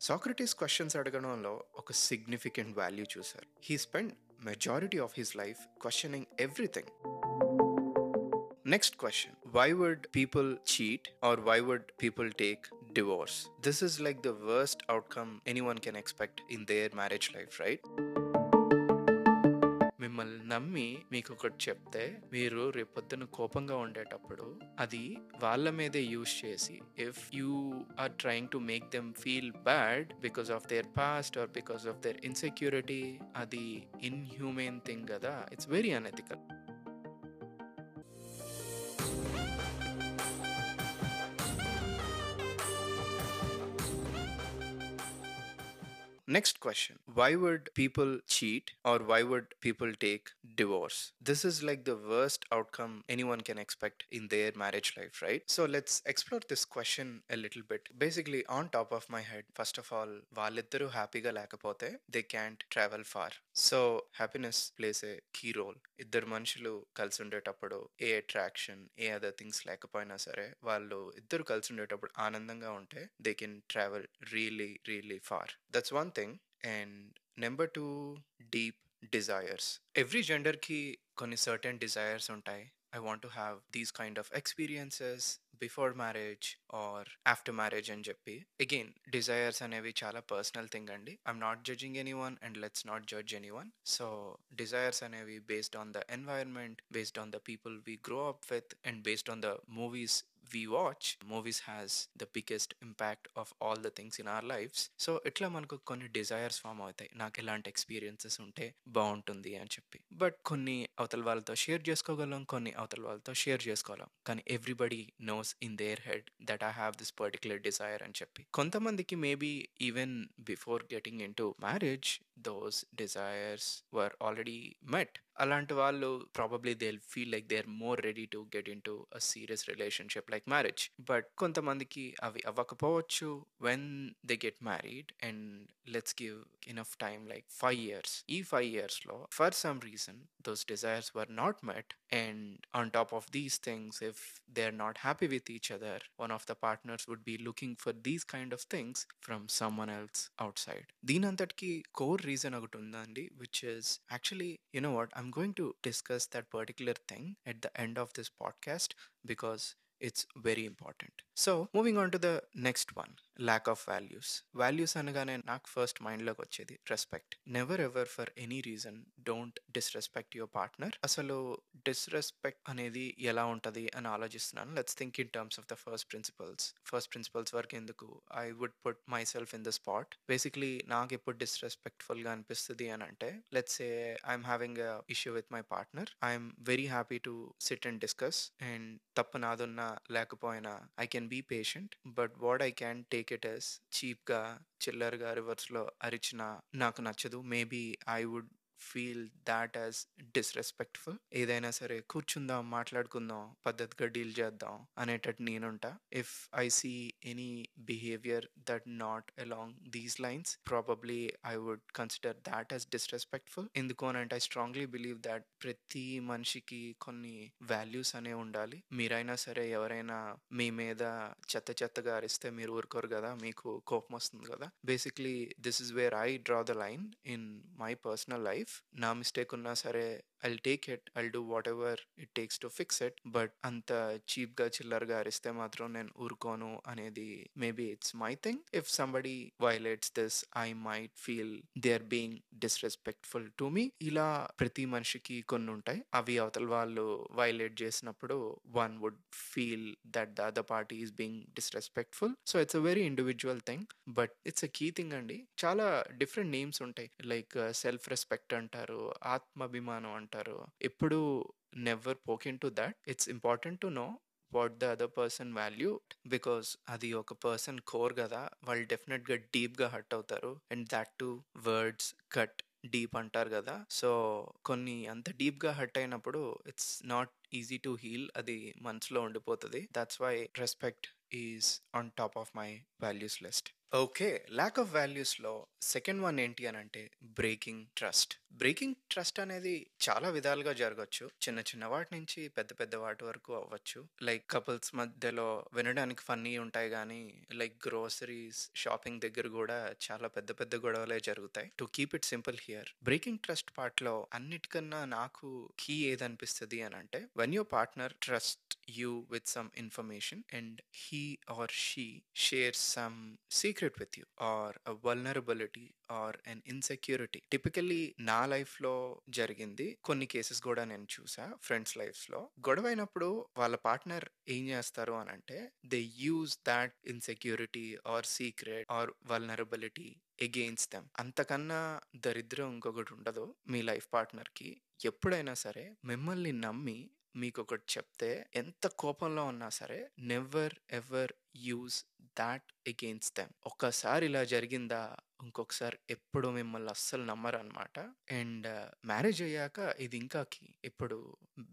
Socrates questions అడగడంలో ఒక significant value చూశారు. He spend majority of his life questioning everything next question why would people cheat or why would people take divorce this is like the worst outcome anyone can expect in their marriage life right మిమ్మల్ని నమ్మి మీకు ఒకటి చెప్తే మీరు రేపొద్దున కోపంగా ఉండేటప్పుడు అది వాళ్ళ మీదే యూజ్ చేసి if you are trying to make them feel bad because of their past or because of their insecurity అది ఇన్హ్యూమెన్ థింగ్ కదా. It's very unethical Next question Why would people cheat or why would people take divorce? This is like the worst outcome anyone can expect in their marriage life, right? So let's explore this question a little bit. Basically, on top of my head, first of all, వాళ్ళిద్దరూ హ్యాపీగా లేకపోతే they can't travel far so happiness plays a key role ఇద్దరు మనుషులు కలిసి ఉండేటప్పుడు ఏ attraction ఏ other things లేకపోయినా సరే వాళ్ళు ఇద్దరు కలిసి ఉండేటప్పుడు ఆనందంగా ఉంటే they can travel really really far that's one thing and number two deep desires every జెండర్కి కొన్ని సర్టెన్ డిజైర్స్ ఉంటాయి I want to have these kind of experiences before marriage or after marriage అని చెప్పి అగైన్ డిజైర్స్ అనేవి చాలా personal thing అండి I'm not judging anyone and let's not judge anyone so desires అనేవి based on the environment based on the people we grow up with and based on the movies we watch movies has the biggest impact of all the things in our lives so ఇట్లా మనకు కొన్ని desires form అవుతాయి. నాకు ఎలాంటి experiences ఉంటే బాగుంటుంది అని చెప్పి. బట్ కొన్ని అవతల వాళ్ళతో షేర్ చేసుకోగలం కొన్ని అవతల వాళ్ళతో షేర్ చేసుకోగలం కానీ everybody knows in their head that I have this particular desire అని చెప్పి. కొంతమందికి maybe even before getting into marriage those desires were already met అలాంటి వాళ్ళు probably they feel like they are more ready to get into a serious relationship like marriage but కొంతమందికి అవి అవ్వకపోవచ్చు. When they get married and let's give enough time like five years ఈ five ఇయర్స్లో for some reason those desires were not met and on top of these things if they are not happy with each other one of the partners would be looking for these kind of things from someone else outside దీనంతటికి కోర్ reason ఒకటి ఉందండి which is actually you know what I'm going to discuss that particular thing at the end of this podcast because it's very important. So, moving on to the next one lack of values values అనగానే నాకు first మైండ్లోకి వచ్చేది respect never ever for any reason don't disrespect your partner అసలు disrespect అనేది ఎలా ఉంటుంది అని ఆలోచిస్తున్నాను. Let's think in terms of the first principles first principles వరకు ఎందుకు I would put myself in the spot basically నాకు ఎప్పుడు డిస్రెస్పెక్ట్ఫుల్గా అనిపిస్తుంది అని అంటే let's a I'm having a issue with my partner I'm very happy to sit and discuss and తప్పు నాదున్నా లేకపోయినా I can be patient but what I can take cricketers చీప్గా చిల్లర్గా రివర్స్లో అరిచిన నాకు నచ్చదు. Maybe I would feel that as disrespectful ఏదైనా సరే కూర్చుందాం మాట్లాడుకుందాం పద్ధతిగా డీల్ చేద్దాం అనేటట్టు నేనుంటా. If I see any behaviour that not along these lines probably I would consider that as disrespectful ఎందుకు అని అంటే ఐ స్ట్రాంగ్లీ బిలీవ్ దాట్ ప్రతి మనిషికి కొన్ని వాల్యూస్ అనేవి ఉండాలి. మీరైనా సరే ఎవరైనా మీ మీద చెత్త చెత్తగా అరిస్తే మీరు ఊరుకోరు కదా మీకు కోపం వస్తుంది కదా. Basically this is where I draw the line in my personal life నా మిస్టేక్ ఉన్నా సరే I'll take it I'll do whatever it takes to fix it but అంత చీప్గా చిల్లరగా అరిస్తే మాత్రం నేను ఊరుకోను అనేది maybe it's my thing if somebody violates this I might feel they are being disrespectful to me ఇలా ప్రతి మనిషికి కొన్ని ఉంటాయి. అవి అవతల వాళ్ళు వైలేట్ చేసినప్పుడు one would feel that the other party is being disrespectful so it's a very individual thing but it's a key thing అండి. చాలా డిఫరెంట్ నేమ్స్ ఉంటాయి. లైక్ సెల్ఫ్ రెస్పెక్ట్ అంటారు ఆత్మాభిమానం అంటారు. ఎప్పుడు never poking to that it's important to know what the other person value because అది ఒక person core కదా. వాళ్ళు డెఫినెట్గా డీప్గా హర్ట్ అవుతారు. And that to words cut deep అంటారు కదా. సో కొన్ని అంత డీప్గా హర్ట్ అయినప్పుడు it's not easy to heal అది మనసులో ఉండిపోతుంది. That's why respect is on top of my values list okay. Lack of వాల్యూస్లో second one ఏంటి అని అంటే బ్రేకింగ్ ట్రస్ట్ బ్రేకింగ్ ట్రస్ట్ అనేది చాలా విధాలుగా జరగచ్చు. చిన్న చిన్న వాటి నుంచి పెద్ద పెద్ద వాటి వరకు అవ్వచ్చు. లైక్ కపుల్స్ మధ్యలో వినడానికి ఫన్నీ ఉంటాయి కానీ లైక్ గ్రోసరీస్ షాపింగ్ దగ్గర కూడా చాలా పెద్ద పెద్ద గొడవలే జరుగుతాయి. To keep it simple here breaking trust పార్ట్లో అన్నిటికన్నా నాకు కీ ఏదనిపిస్తుంది అని అంటే when your partner trust you with some information and he or she share some secret secret with you or a vulnerability or an insecurity typically నా లైఫ్లో జరిగింది కొన్ని కేసెస్ కూడా నేను చూసా ఫ్రెండ్స్ లైఫ్స్లో గొడవ అయినప్పుడు వాళ్ళ పార్ట్నర్ ఏం చేస్తారు అని అంటే they use that insecurity or secret or vulnerability against them అంతకన్నా దరిద్రం ఇంకొకటి ఉండదు మీ లైఫ్ పార్ట్నర్కి ఎప్పుడైనా సరే మిమ్మల్ని నమ్మి మీకు ఒకటి చెప్తే ఎంత కోపంలో ఉన్నా సరే never ever use that against them ఒక్కసారి ఇలా జరిగిందా? ఇంకొకసారి ఎప్పుడు మిమ్మల్ని అస్సలు నమ్మరు అనమాట అండ్ uh, మ్యారేజ్ అయ్యాక ఇది ఇంకా ఇప్పుడు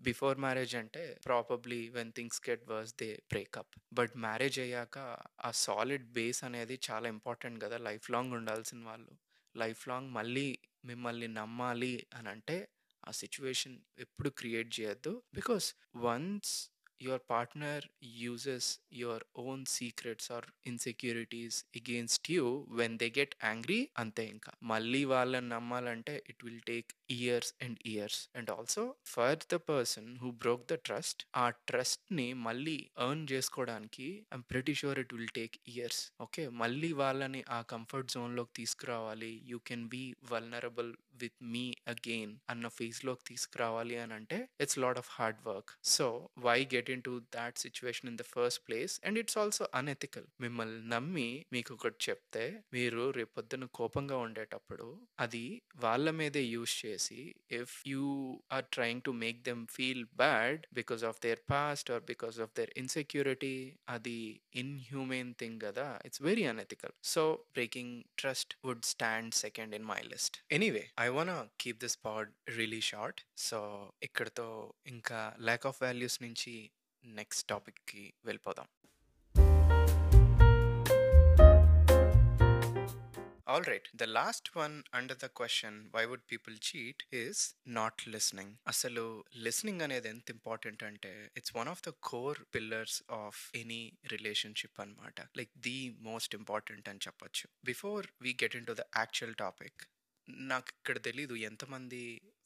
బిఫోర్ మ్యారేజ్ అంటే properly when things get worse they break up but marriage అయ్యాక ఆ సాలిడ్ బేస్ అనేది చాలా ఇంపార్టెంట్ కదా లైఫ్ లాంగ్ ఉండాల్సిన వాళ్ళు. లైఫ్ లాంగ్ మళ్ళీ మిమ్మల్ని నమ్మాలి అని అంటే ఆ సిచ్యువేషన్ ఎప్పుడు క్రియేట్ చేయొద్దు. Because once your partner uses your own secrets or insecurities against you when they get angry అంతే ఇంకా. మళ్ళీ వాళ్ళని నమ్మాలంటే it will take years and years and also for the person who broke the trust ఆ ట్రస్ట్ని మళ్ళీ earn చేసుకోవడానికి I'm pretty sure it will take years okay మళ్ళీ వాళ్ళని ఆ కంఫర్ట్ జోన్లోకి తీసుకురావాలి. You can be vulnerable with me again అన్న ఫేజ్లోకి తీసుకురావాలి అని అంటే it's lot of hard work so why get into that situation in the first place and it's also unethical మిమ్మల్ని నమ్మి మీకు ఒకటి చెప్తే మీరు రేపొద్దున కోపంగా ఉండేటప్పుడు అది వాళ్ళ మీదే యూజ్ చేసి if you are trying to make them feel bad because of their past or because of their insecurity అది ఇన్హ్యూమెన్ థింగ్ కదా. It's very unethical so breaking trust would stand second in my list anyway I want keep this pod really short so ఇక్కడతో ఇంకా lack of values నుంచి next టాపిక్కి వెళ్ళిపోదాం. All right, the last one under the question, why would people cheat, is not listening. అసలు listening అనేది ఎంత important అంటే it's one of the core pillars of any relationship అనమాట లైక్ ది మోస్ట్ ఇంపార్టెంట్ అని చెప్పొచ్చు before we get into the actual topic నాకు ఇక్కడ తెలీదు ఎంతమంది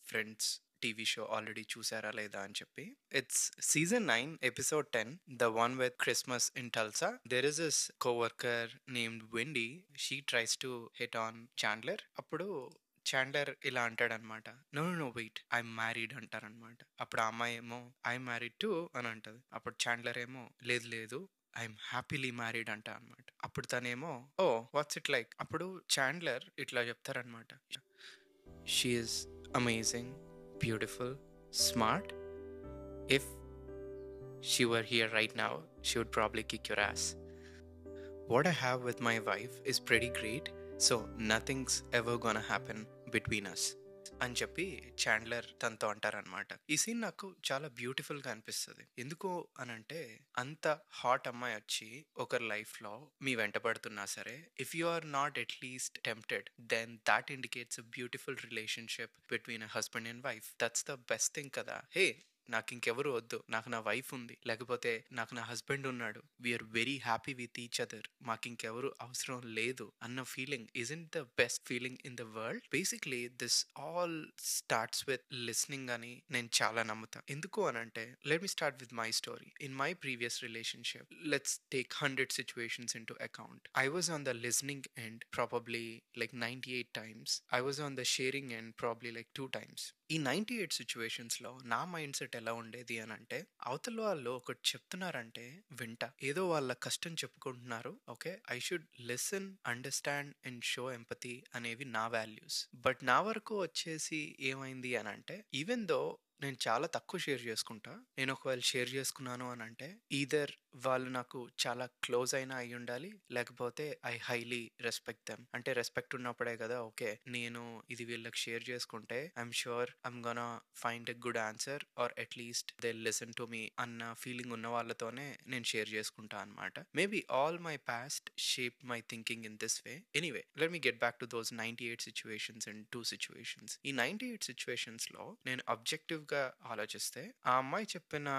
ఫ్రెండ్స్ టీవీ షో ఆల్రెడీ చూసారా లేదా అని చెప్పి. It's season nine episode ten the one with Christmas in Tulsa there is is coworker named Wendy she tries to hit on Chandler అప్పుడు Chandler ఇలా అంటాడనమాట. No no wait I'm married అంటారనమాట. అప్పుడు ఆ అమ్మాయి ఏమో ఐఎమ్ మ్యారీడ్ టు అని అంటది. అప్పుడు చాండ్లర్ ఏమో లేదు లేదు. ఐఎమ్ హ్యాపీలీ మ్యారీడ్ అంట అనమాట అప్పుడు తనేమో ఓ వాట్స్ ఇట్ లైక్ అప్పుడు చాండ్లర్ ఇట్లా చెప్తారనమాట. She's amazing beautiful, smart. If she were here right now, she would probably kick your ass. What I have with my wife is pretty great, so nothing's ever gonna happen between us. అని చెప్పి Chandler తనతో అంటారనమాట ఈ scene నాకు చాలా బ్యూటిఫుల్గా అనిపిస్తుంది. ఎందుకు అని అంటే అంత హాట్ అమ్మాయి వచ్చి ఒకరి లైఫ్లో మీ వెంట పడుతున్నా సరే if you are not at least tempted then that indicates a beautiful relationship between a husband and wife that's the best thing కదా. హే నాకు ఇంకెవరు వద్దు. నాకు నా వైఫ్ ఉంది. లేకపోతే నాకు నా హస్బెండ్ ఉన్నాడు. We're very happy with each other మాకు ఇంకెవరు అవసరం లేదు అన్న feeling isn't the best feeling in the world basically this all starts with listening అని నేను చాలా నమ్ముతాను ఎందుకు అని అంటే let me start with my story in my previous relationship let's take hundred situations into account I was on the listening end probably like ninety eight times I was on the sharing end probably like two times ఈ ninety eight సిచ్యువేషన్స్లో నా mind set ఎలా ఉండేది అని అంటే అవతల వాళ్ళు ఒకటి చెప్తున్నారంటే వింట. ఏదో వాళ్ళ కష్టం చెప్పుకుంటున్నారు okay? I should listen understand and show empathy అనేవి నా వాల్యూస్. బట్ నా వరకు వచ్చేసి ఏమైంది అని అంటే ఈవెన్ దో నేను చాలా తక్కువ షేర్ చేసుకుంటా. నేను ఒకవేళ షేర్ చేసుకున్నాను అని అంటే ఈదర్ వాళ్ళు నాకు చాలా క్లోజ్ అయినా అయి ఉండాలి లేకపోతే ఐ హైలీ రెస్పెక్ట్ దెమ్. అంటే రెస్పెక్ట్ ఉన్నప్పుడే కదా ఓకే నేను ఇది వీళ్ళకి షేర్ చేసుకుంటే I'm sure I'm gonna find a good answer or at least they listen to me అన్న ఫీలింగ్ ఉన్న వాళ్ళతోనే నేను షేర్ చేసుకుంటా అనమాట maybe all my past shape my thinking in this way. Anyway let me get back to those ninety eight situations and two situations. ఈ ninety eight సిచ్యువేషన్స్లో నేను objective గా ఆలోచిస్తే ఆ అమ్మాయి చెప్పిన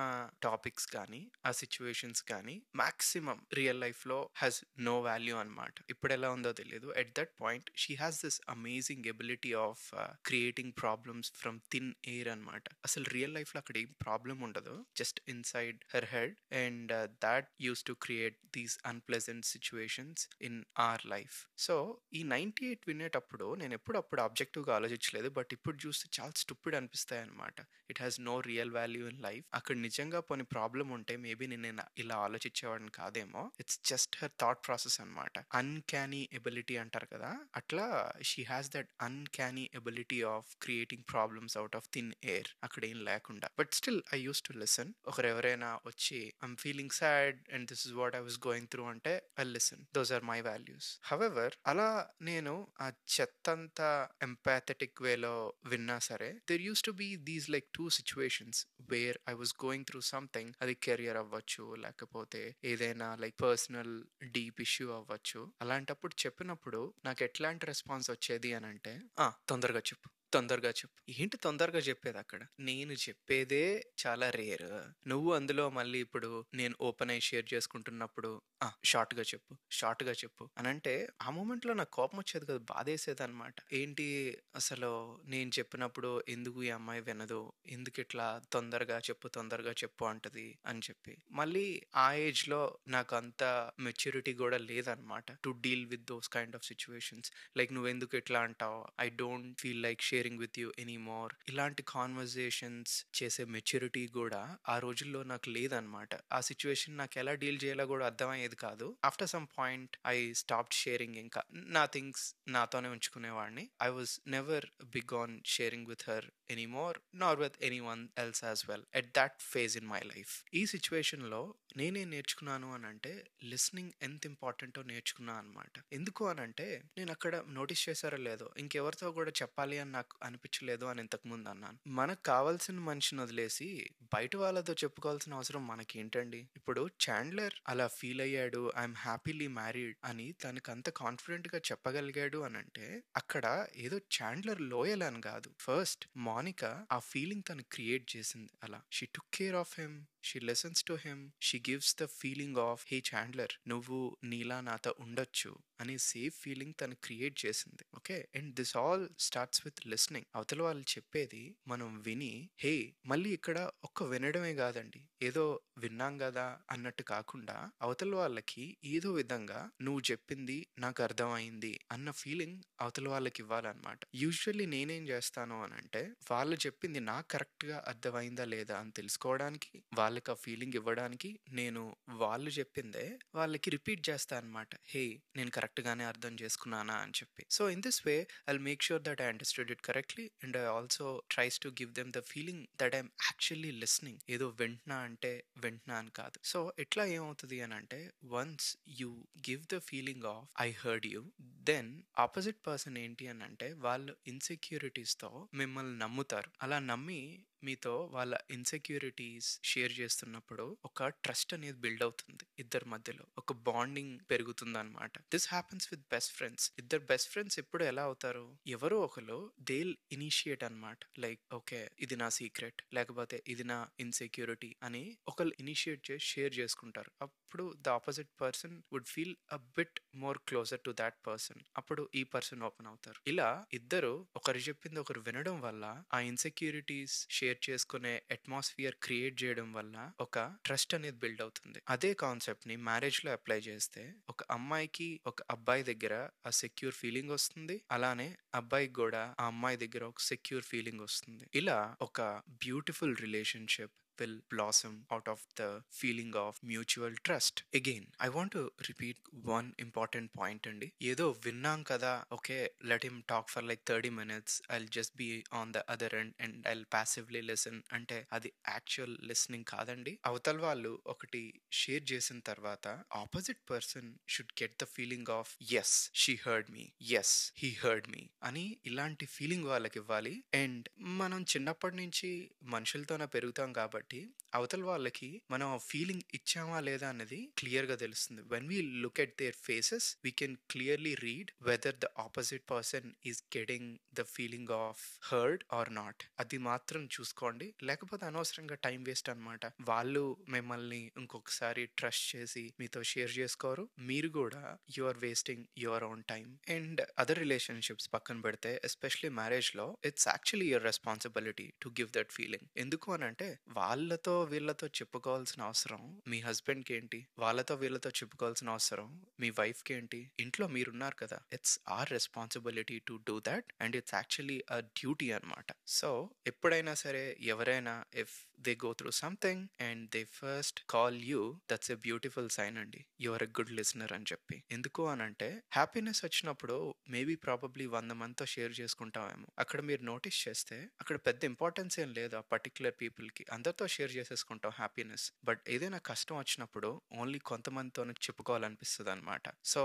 టాపిక్స్ కానీ ఆ సిచ్యువేషన్స్ కానీ మాక్సిమం రియల్ లైఫ్లో హ్యాస్ నో వాల్యూ అనమాట ఇప్పుడు ఎలా ఉందో తెలియదు at that point she has this amazing ability of creating problems from thin air అనమాట అసలు రియల్ లైఫ్లో అక్కడ ఏం ప్రాబ్లం ఉండదు. Just inside her head and that used to create these unpleasant situations in our life so ఈ ninety eight వినేటప్పుడు నేను ఎప్పుడు అప్పుడు ఆబ్జెక్టివ్గా ఆలోచించలేదు. బట్ ఇప్పుడు చూస్తే చాలా స్టూపిడ్ అనిపిస్తాయి అనమాట it has no real value in life అక్కడ నిజంగా కొన్ని ప్రాబ్లం ఉంటే మేబీ నేను ఇలా- ఆలోచించేవాడిని కాదేమో. It's just her thought process అనమాట అన్క్యానీ ఎబిలిటీ అంటారు కదా. అట్లా she has that uncanny ability of creating problems out of thin air అక్కడ ఏం లేకుండా. But still I used to listen ఒకరు ఎవరైనా వచ్చి I'm feeling sad and this is what I was going through అంటే I listen those are my values however అలా నేను ఆ చెత్తంతా ఎంపాథెటిక్ వేలో విన్నా సరే there used to be these like two situations where I was going through something అది career అవ్వచ్చు లేకపోతే ఏదైనా లైక్ పర్సనల్ డీప్ ఇష్యూ అవ్వచ్చు. అలాంటప్పుడు చెప్పినప్పుడు నాకు ఎట్లాంటి రెస్పాన్స్ వచ్చేది అని అంటే "ఆ, తొందరగా చెప్పు. తొందరగా చెప్పు. ఏంటి తొందరగా చెప్పేది అక్కడ? నేను చెప్పేదే చాలా రేర్. నువ్వు అందులో మళ్ళీ ఇప్పుడు నేను ఓపెన్ అయి షేర్ చేసుకుంటున్నప్పుడు "ఆ, షార్ట్గా చెప్పు షార్ట్గా చెప్పు. అని అంటే ఆ మూమెంట్లో నాకు కోపం వచ్చేది కదా బాధేసేది అనమాట ఏంటి అసలు నేను చెప్పినప్పుడు ఎందుకు ఈ అమ్మాయి వినదు? ఎందుకు ఇట్లా తొందరగా చెప్పు తొందరగా చెప్పు అంటది అని చెప్పి. మళ్ళీ ఆ ఏజ్లో నాకు అంత మెచ్యూరిటీ కూడా లేదనమాట to deal with those kind of situations. Like నువ్వు ఎందుకు ఇట్లా అంటావు? I don't feel like sharing with you anymore ఇలాంటి కాన్వర్జేషన్స్ చేసే మెచ్యూరిటీ కూడా ఆ రోజుల్లో నాకు లేదనమాట ఆ సిచ్యువేషన్ నాకు ఎలా డీల్ చేయాలో కూడా అర్థమయ్యేది కాదు. After some point I stop sharing ఇంకా. నా థింగ్స్ నాతోనే ఉంచుకునేవాడిని. I was never big on sharing with her anymore nor with anyone else as well at that phase in my life ఈ సిచ్యువేషన్లో నేనేం నేర్చుకున్నాను అని అంటే లిస్నింగ్ ఎంత ఇంపార్టెంటో నేర్చుకున్నాను అనమాట ఎందుకు అని అంటే నేను అక్కడ నోటీస్ చేశారో లేదో ఇంకెవరితో కూడా చెప్పాలి అని నాకు అనిపించలేదు అని ఇంతకుముందు అన్నాను. మనకు కావాల్సిన మనిషిని వదిలేసి బయట వాళ్ళతో చెప్పుకోవాల్సిన అవసరం మనకి ఏంటండి ఇప్పుడు చాండ్లర్ అలా ఫీల్ అయ్యాడు ఐఎమ్ హ్యాపీలీ మ్యారీడ్ అని తనకు అంత కాన్ఫిడెంట్గా చెప్పగలిగాడు అని అంటే అక్కడ ఏదో చాండ్లర్ లోయల్ అని కాదు. ఫస్ట్ మోనిక ఆ ఫీలింగ్ తను క్రియేట్ చేసింది. అలా she took care of him. She lessons to him she gives the feeling of hey Chandler నువ్వు నీలా నాతో ఉండొచ్చు అనే సేఫ్ ఫీలింగ్ తను క్రియేట్ చేసింది. Okay and this all starts with listening అవతల వాళ్ళు చెప్పేది మనం విని హే మళ్ళీ ఇక్కడ ఒక్క వినడమే కాదండి. ఏదో విన్నాం కదా అన్నట్టు కాకుండా అవతల వాళ్ళకి ఏదో విధంగా నువ్వు చెప్పింది నాకు అర్థమైంది అన్న ఫీలింగ్ అవతల వాళ్ళకి ఇవ్వాలన్నమాట. యూజువల్లీ నేనేం చేస్తాను అని అంటే వాళ్ళు చెప్పింది నాకు కరెక్ట్గా అర్థమైందా లేదా అని తెలుసుకోవడానికి వాళ్ళకి ఆ ఫీలింగ్ ఇవ్వడానికి నేను వాళ్ళు చెప్పిందే వాళ్ళకి రిపీట్ చేస్తా అనమాట హే నేను కరెక్ట్గానే అర్థం చేసుకున్నానా అని చెప్పి. So in this way I make sure that I understood it correctly and I also tries to give them the feeling that I'm actually listening. ఏదో వింటున్నా అంటే వింటున్నా అని కాదు. సో ఎట్లా ఏమవుతుంది అని అంటే once you give the feeling of I heard you then opposite person ఏంటి అని అంటే వాళ్ళు ఇన్సెక్యూరిటీస్తో మిమ్మల్ని నమ్ముతారు. అలా నమ్మి మీతో వాళ్ళ ఇన్సెక్యూరిటీస్ షేర్ చేస్తున్నప్పుడు ఒక ట్రస్ట్ అనేది బిల్డ్ అవుతుంది ఇద్దరి మధ్యలో. ఒక బాండింగ్ పెరుగుతుంది అనమాట this happens with best friends ఇద్దరు బెస్ట్ ఫ్రెండ్స్ ఎప్పుడు ఎలా అవుతారు? ఎవరో ఒకరు దేల్ ఇనిషియేట్ అనమాట లైక్ ఓకే ఇది నా సీక్రెట్ లేకపోతే ఇది నా ఇన్సెక్యూరిటీ అని ఒకరు ఇనిషియేట్ చేసి షేర్ చేసుకుంటారు. అప్పుడు the opposite person would feel a bit more closer to that person అప్పుడు ఈ పర్సన్ ఓపెన్ అవుతారు. ఇలా ఇద్దరు ఒకరు చెప్పింది ఒకరు వినడం వల్ల ఆ ఇన్సెక్యూరిటీస్ షేర్ చేసుకునే అట్మాస్ఫియర్ క్రియేట్ చేయడం వల్ల ఒక ట్రస్ట్ అనేది బిల్డ్ అవుతుంది. అదే కాన్సెప్ట్ని మ్యారేజ్లో అప్లై చేస్తే ఒక అమ్మాయికి ఒక అబ్బాయి దగ్గర ఆ సెక్యూర్ ఫీలింగ్ వస్తుంది. అలానే అబ్బాయికి కూడా ఆ అమ్మాయి దగ్గర ఒక సెక్యూర్ ఫీలింగ్ వస్తుంది. ఇలా ఒక beautiful relationship will blossom out of the feeling of mutual trust. Again, I want to repeat one important point అండి. ఏదో విన్నాం కదా okay let him talk for like thirty minutes I'll just be on the other end and I'll passively listen అంటే అది actual listening కాదండి. అవతల వాళ్ళు ఒకటి షేర్ చేసిన తర్వాత opposite person should get the feeling of as she heard me as he heard me అని ఇలాంటి ఫీలింగ్ వాళ్ళకి ఇవ్వాలి. అండ్ మనం చిన్నప్పటి నుంచి మనుషులతోనే పెరుగుతాం కాబట్టి అవతల వాళ్ళకి మనం ఫీలింగ్ ఇచ్చామా లేదా అనేది క్లియర్గా తెలుస్తుంది. When we look at their faces we can clearly read whether the opposite person is getting the feeling of heard or not అది మాత్రం చూసుకోండి. లేకపోతే అనవసరంగా టైం వేస్ట్ అనమాట వాళ్ళు మిమ్మల్ని ఇంకొకసారి ట్రస్ట్ చేసి మీతో షేర్ చేసుకోరు. మీరు కూడా you are wasting your own time and other relationships పక్కన పెడితే especially మ్యారేజ్లో it's actually your responsibility to give that feeling ఎందుకు అని అంటే వాళ్ళతో వీళ్ళతో చెప్పుకోవాల్సిన అవసరం మీ హస్బెండ్కి ఏంటి వాళ్ళతో వీళ్ళతో చెప్పుకోవాల్సిన అవసరం మీ వైఫ్కి ఏంటి ఇంట్లో మీరున్నారు కదా it's our responsibility to do that and it's actually a duty అనమాట సో ఎప్పుడైనా సరే ఎవరైనా if they go through something and they first call you that's a beautiful sign అండి. యువర్ ఎ గుడ్ లిసనర్ అని చెప్పి. ఎందుకు అని అంటే హ్యాపీనెస్ వచ్చినప్పుడు మేబీ ప్రాబబ్లీ వంద మందితో షేర్ చేసుకుంటామేమో. అక్కడ మీరు నోటీస్ చేస్తే అక్కడ పెద్ద ఇంపార్టెన్స్ ఏం లేదు ఆ పర్టికులర్ పీపుల్కి. అందరితో అందరితో షేర్ చేసేసుకుంటాం హ్యాపీనెస్. బట్ ఏదైనా కష్టం వచ్చినప్పుడు ఓన్లీ కొంతమందితోనే చెప్పుకోవాలనిపిస్తుంది అనమాట so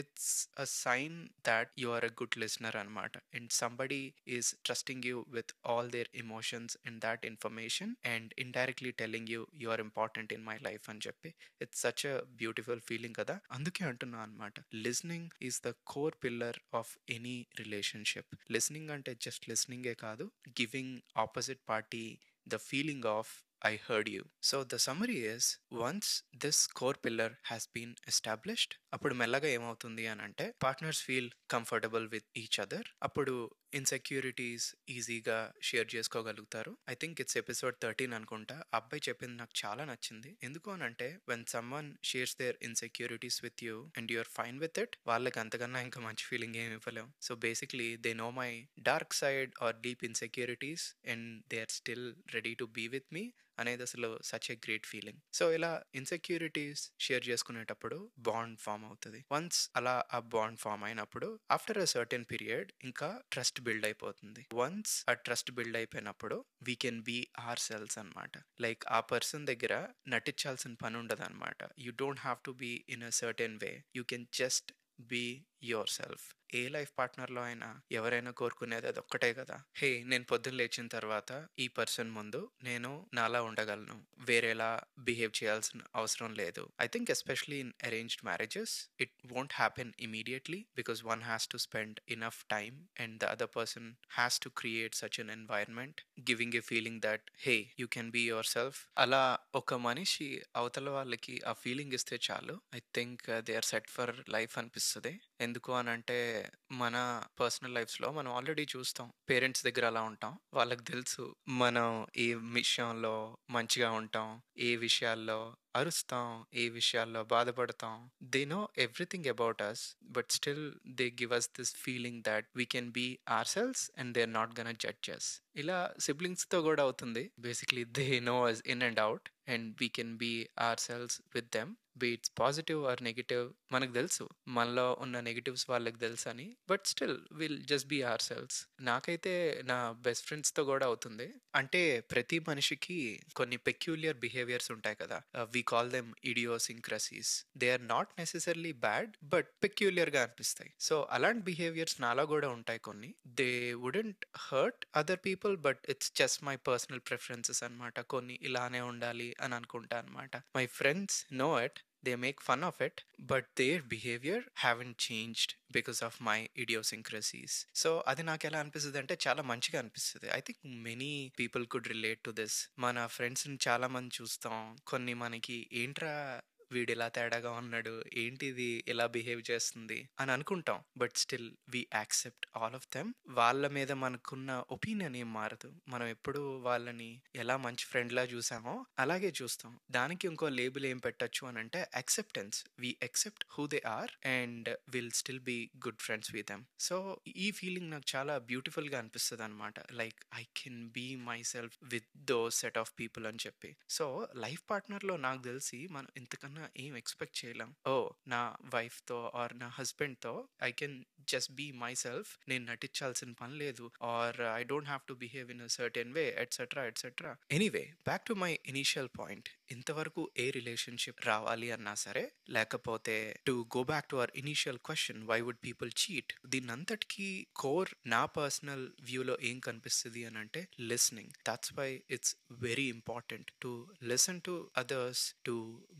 it's a sign that you are a good listener అనమాట. And somebody is trusting you with all their emotions and that information and indirectly telling you you are important in my life అని చెప్పి. It's such a beautiful feeling కదా. అందుకే అంటున్నా అనమాట. Listening is the core pillar of any relationship. Listening అంటే just లిస్నింగే కాదు giving opposite party the feeling of I heard you. So the summary is once this core pillar has been established, అప్పుడు మెల్లగా ఏమవుతుంది అని అంటే partners feel comfortable with each other అప్పుడు insecurities ఈజీగా షేర్ చేసుకోగలుగుతారు. I think it's episode thirteen అనుకుంటా. అబ్బాయి చెప్పింది నాకు చాలా నచ్చింది. ఎందుకు అని అంటే when someone shares their insecurities with you and you're fine with it వాళ్ళకి అంతకన్నా ఇంకా మంచి ఫీలింగ్ ఏమి ఇవ్వలేం. So basically they know my dark side or deep insecurities and they are still ready to be with me అనేది అసలు such a great feeling so ఇలా insecurities share చేసుకునేటప్పుడు బాండ్ ఫామ్ అవుతుంది. వన్స్ అలా ఆ బాండ్ ఫామ్ అయినప్పుడు after a certain period ఇంకా trust build అయిపోతుంది. వన్స్ ఆ ట్రస్ట్ బిల్డ్ అయిపోయినప్పుడు we can be are cells అనమాట లైక్ ఆ పర్సన్ దగ్గర నటించాల్సిన పని ఉండదు అనమాట you don't have to be in a certain way you can just be yourself A life పార్ట్నర్లో అయినా ఎవరైనా కోరుకునేది అది ఒక్కటే కదా. హే నేను పొద్దున్న లేచిన తర్వాత ఈ పర్సన్ ముందు నేను నాలా ఉండగలను. వేరేలా బిహేవ్ చేయాల్సిన అవసరం లేదు. I think especially in arranged marriages it won't happen immediately because one has to spend enough time and the other person has to create such an environment giving a feeling that hey you can be yourself. అలా ఒక మనిషి అవతల వాళ్ళకి ఆ feeling ఇస్తే చాలు. I think they are set for life అనిపిస్తుంది. ఎందుకు అని అంటే మన పర్సనల్ లైఫ్స్లో మనం ఆల్రెడీ చూస్తాం. పేరెంట్స్ దగ్గర అలా ఉంటాం. వాళ్ళకి తెలుసు మనం ఏ విషయంలో మంచిగా ఉంటాం ఏ విషయాల్లో అరుస్తాం ఏ విషయాల్లో బాధపడతాం. They know everything about us but still they give us this feeling that we can be ourselves and they are not gonna judges ఇలా సిబ్లింగ్స్తో కూడా అవుతుంది. Basically they know us in and out and we can be ourselves with them beats positive or negative మనకు తెలుసు మనలో ఉన్న negatives వాళ్ళకి తెలుసు అని but still will just be ourselves నాకైతే నా బెస్ట్ ఫ్రెండ్స్తో కూడా అవుతుంది. అంటే ప్రతి మనిషికి కొన్ని పెక్యులియర్ బిహేవియర్స్ ఉంటాయి కదా. We call them idiosyncrasies they are not necessarily bad but పెక్యులియర్గా అనిపిస్తాయి. సో అలాంటి బిహేవియర్స్ నాలో కూడా ఉంటాయి కొన్ని. They wouldn't hurt other people but it's just my personal preferences అనమాట కొన్ని ఇలానే ఉండాలి అని అనుకుంటా అనమాట my friends know it they make fun of it but their behavior haven't changed because of my idiosyncrasies so అది నాకు ఎలా అనిపిస్తుంది అంటే చాలా మంచిగా అనిపిస్తుంది. I think many people could relate to this మన ఫ్రెండ్స్ని చాలా మంది చూస్తాం. కొన్ని మనకి ఏంట్రా వీడు ఇలా తేడాగా ఉన్నాడు ఏంటిది ఇలా బిహేవ్ చేస్తుంది అని అనుకుంటాం. But still we accept all of them. వాళ్ళ మీద మనకున్న ఒపీనియన్ ఏం మారదు. మనం ఎప్పుడు వాళ్ళని ఎలా మంచి ఫ్రెండ్ లా చూసామో అలాగే చూస్తాం. దానికి ఇంకో లేబుల్ ఏం పెట్టచ్చు అని అంటే acceptance we accept who they are and will still be good friends with them. So ఈ ఫీలింగ్ నాకు చాలా బ్యూటిఫుల్గా అనిపిస్తుంది అనమాట like I can be myself with those set of people అని చెప్పి. సో లైఫ్ పార్ట్నర్లో నాకు తెలిసి మనం ఇంతకన్నా ఏం ఎక్స్పెక్ట్ చేయలేం. ఓ. నా వైఫ్తో ఆర్ నా హస్బెండ్తో I can just be myself నేను నటించాల్సిన పని లేదు. Or I don't have to behave in a certain way etcetera etcetera anyway back to my initial point ఇంతవరకు ఏ రిలేషన్షిప్ రావాలి అన్నా సరే లేకపోతే to go back to our initial question why would people cheat దీని అంతటికి కోర్ నా personal వ్యూలో ఏం కనిపిస్తుంది అని అంటే listening that's why it's very important to listen to others to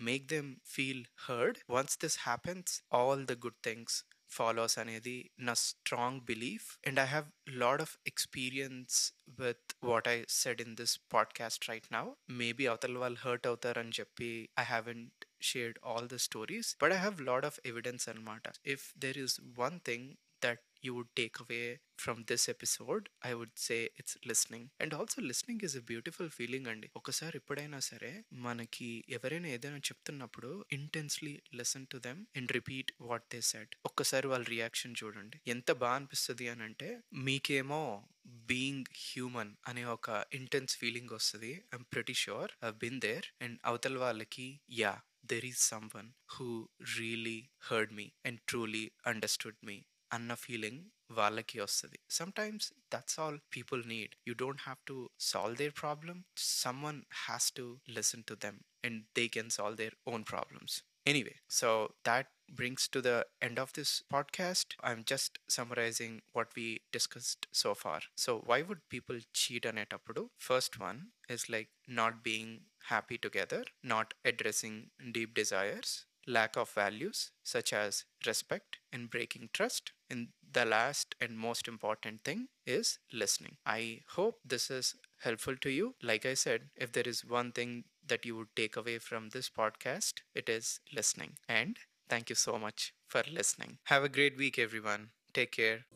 make them feel heard once this happens all the good things follows అనేది నా strong belief and I have lot of experience with what I said in this podcast right now maybe అవతల వాళ్ళు hurt అవుతారని చెప్పి I haven't shared all the stories but i have a lot of evidence anamata. If there is one thing that you would take away from this episode i would say it's listening and also listening is a beautiful feeling అండి ఒకసారి ఎప్పుడైనా సరే మనకి ఎవరైనా ఏదైనా చెప్తున్నప్పుడు intensely listen to them and repeat what they said ఒక్కసారి వాళ్ళ రియాక్షన్ చూడండి ఎంత బాగా అనిపిస్తుంది అని అంటే మీకేమో బీయింగ్ హ్యూమన్ అనే ఒక ఇంటెన్స్ ఫీలింగ్ వస్తుంది I'm pretty sure I been there and అవతల వాళ్ళకి yeah there is someone who really heard me and truly understood me అన్న ఫీలింగ్ వాళ్ళకి వస్తుంది sometimes that's all people need you don't have to solve their problem someone has to listen to them and they can solve their own problems Anyway, so that brings to the end of this podcast. I'm just summarizing what we discussed so far. So, why would people cheat on it? First one is like not being happy together, not addressing deep desires, lack of values such as respect and breaking trust. And the last and most important thing is listening. I hope this is helpful to you. Like I said, if there is one thing that you would take away from this podcast, it is listening. And thank you so much for listening. Have a great week, everyone. Take care.